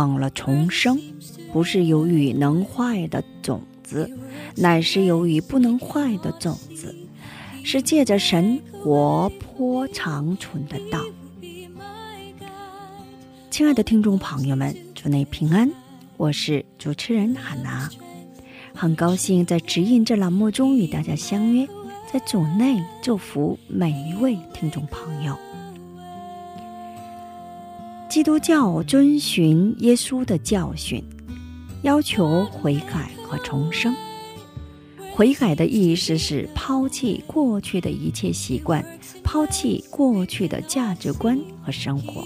忘了重生，不是由于能坏的种子，乃是由于不能坏的种子，是借着神活泼长存的道。亲爱的听众朋友们，祝你平安，我是主持人海娜，很高兴在指引这栏目中与大家相约，在主内祝福每一位听众朋友。基督教遵循耶稣的教训，要求悔改和重生。悔改的意思是抛弃过去的一切习惯，抛弃过去的价值观和生活。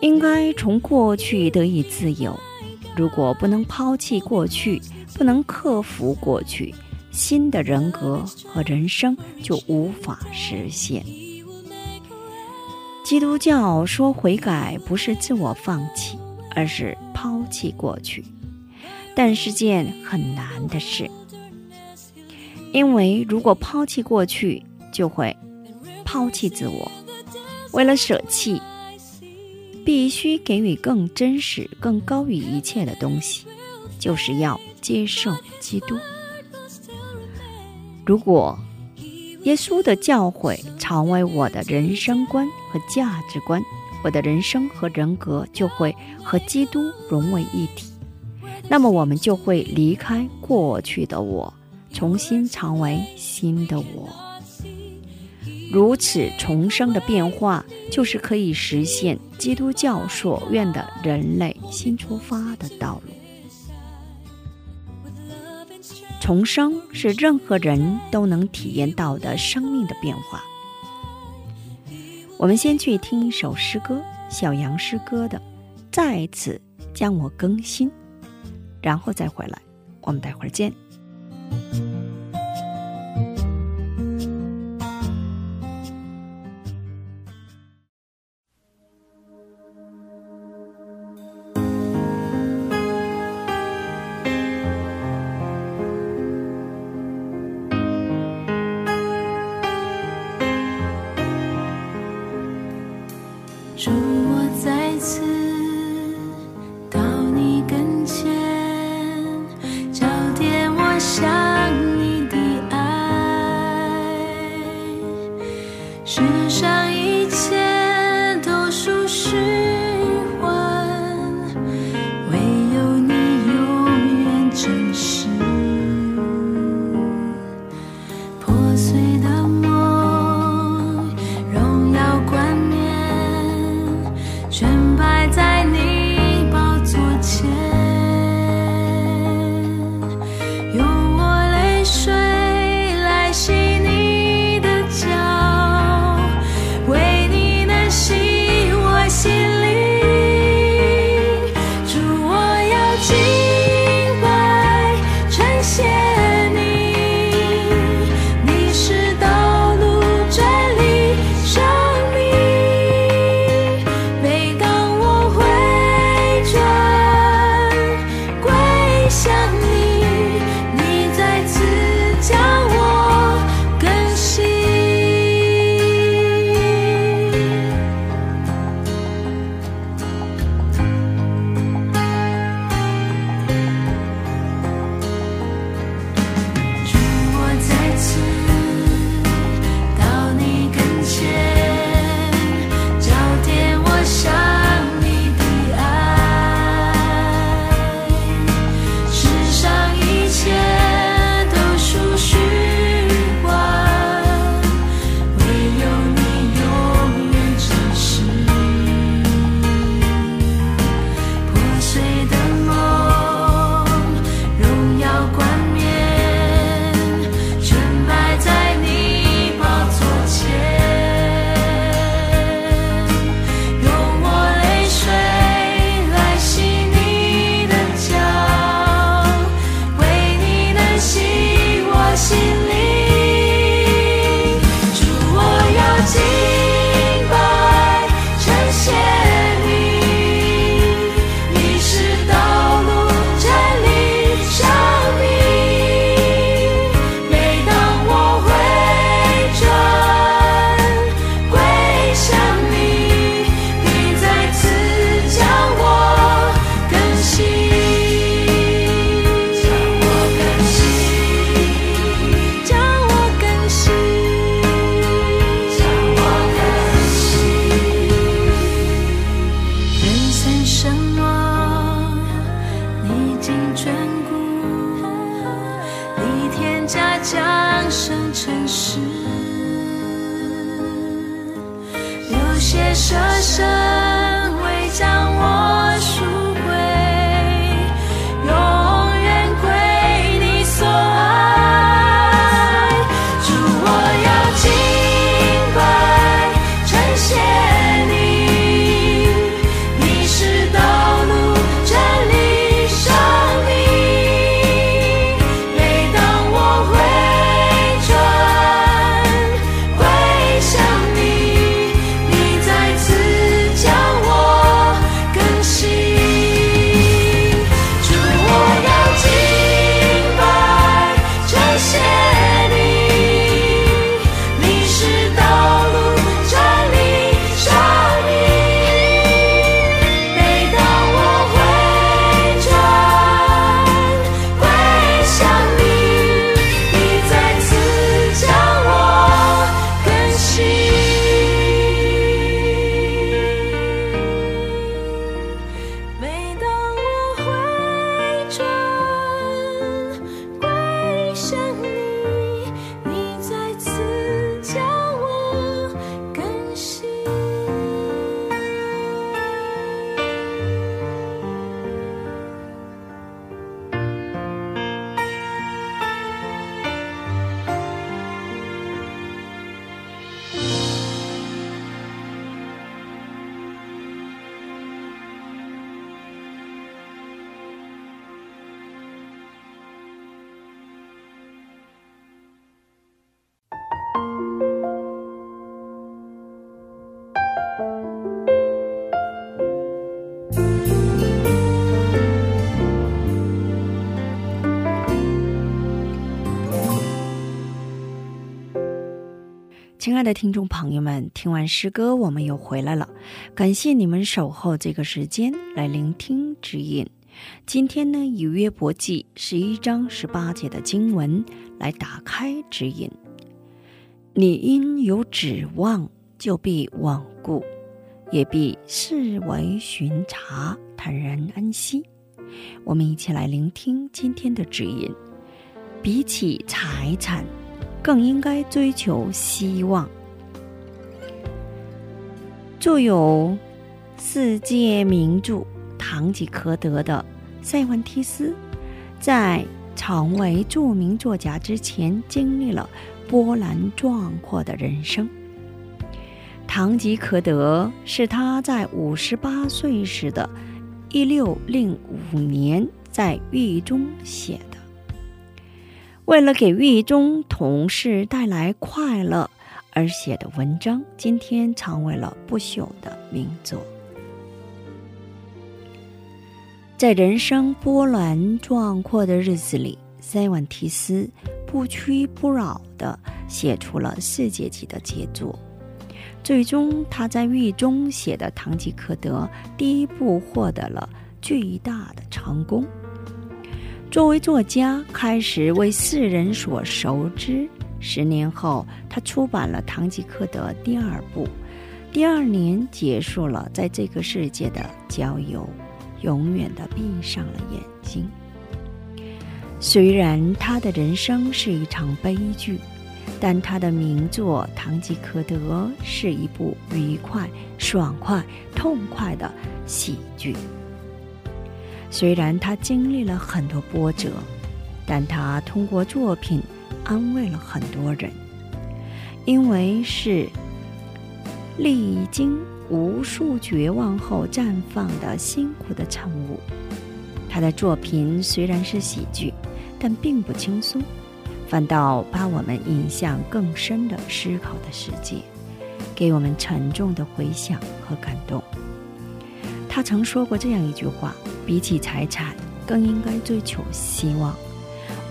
应该从过去得以自由。如果不能抛弃过去，不能克服过去，新的人格和人生就无法实现。基督教说悔改不是自我放弃，而是抛弃过去，但是件很难的事。因为如果抛弃过去，就会抛弃自我。为了舍弃，必须给予更真实、更高于一切的东西，就是要接受基督。如果耶稣的教诲成为我的人生观和价值观，我的人生和人格就会和基督融为一体。那么，我们就会离开过去的我，重新成为新的我。如此重生的变化，就是可以实现基督教所愿的人类新出发的道路。重生是任何人都能体验到的生命的变化。我们先去听一首诗歌，小杨诗歌的《再次将我更新》，然后再回来。我们待会儿见。家将生成世，有些舍生。亲爱的听众朋友们，听完诗歌，我们又回来了。感谢你们守候这个时间来聆听指引。今天呢，以约伯记十一章十八节的经文来打开指引。你因有指望，就必稳固，也必视为巡查，坦然安息。我们一起来聆听今天的指引。比起财产，更应该追求希望。著有世界名著《堂吉诃德》的塞万提斯，在成为著名作家之前，经历了波澜壮阔的人生。堂吉诃德是他在五十八岁时的一六零五年在狱中写。为了给狱中同事带来快乐而写的文章，今天成为了不朽的名作。在人生波澜壮阔的日子里，塞万提斯不屈不挠地写出了世界级的杰作。最终，他在狱中写的《堂吉诃德》第一部获得了巨大的成功。作为作家，开始为世人所熟知。十年后，他出版了《堂吉诃德》第二部。第二年，结束了在这个世界的郊游，永远的闭上了眼睛。虽然他的人生是一场悲剧，但他的名作《堂吉诃德》是一部愉快、爽快、痛快的喜剧。虽然他经历了很多波折，但他通过作品安慰了很多人，因为是历经无数绝望后绽放的辛苦的产物。他的作品虽然是喜剧，但并不轻松，反倒把我们引向更深的思考的世界，给我们沉重的回响和感动。他曾说过这样一句话：“比起财产，更应该追求希望。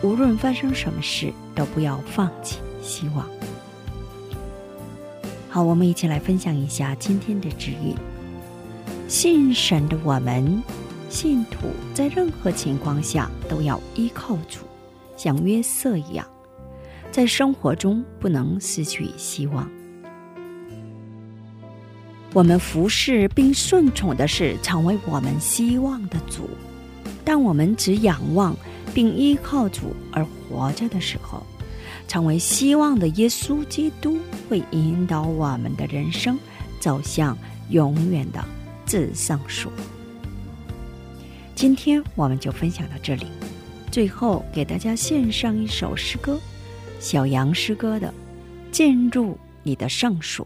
无论发生什么事，都不要放弃希望。”好，我们一起来分享一下今天的指引。信神的我们，信徒在任何情况下都要依靠主，像约瑟一样，在生活中不能失去希望。我们服侍并顺从的是成为我们希望的主，当我们只仰望并依靠主而活着的时候，成为希望的耶稣基督会引导我们的人生走向永远的至上所。今天我们就分享到这里，最后给大家献上一首诗歌，小杨诗歌的《进入你的圣所》。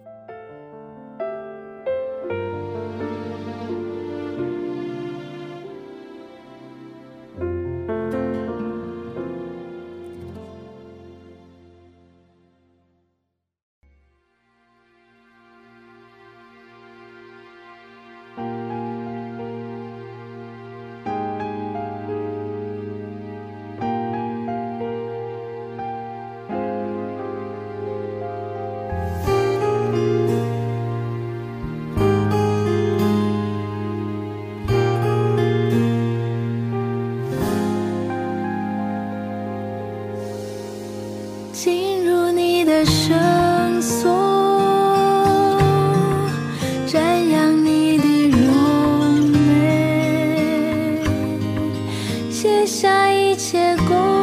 卸下一切。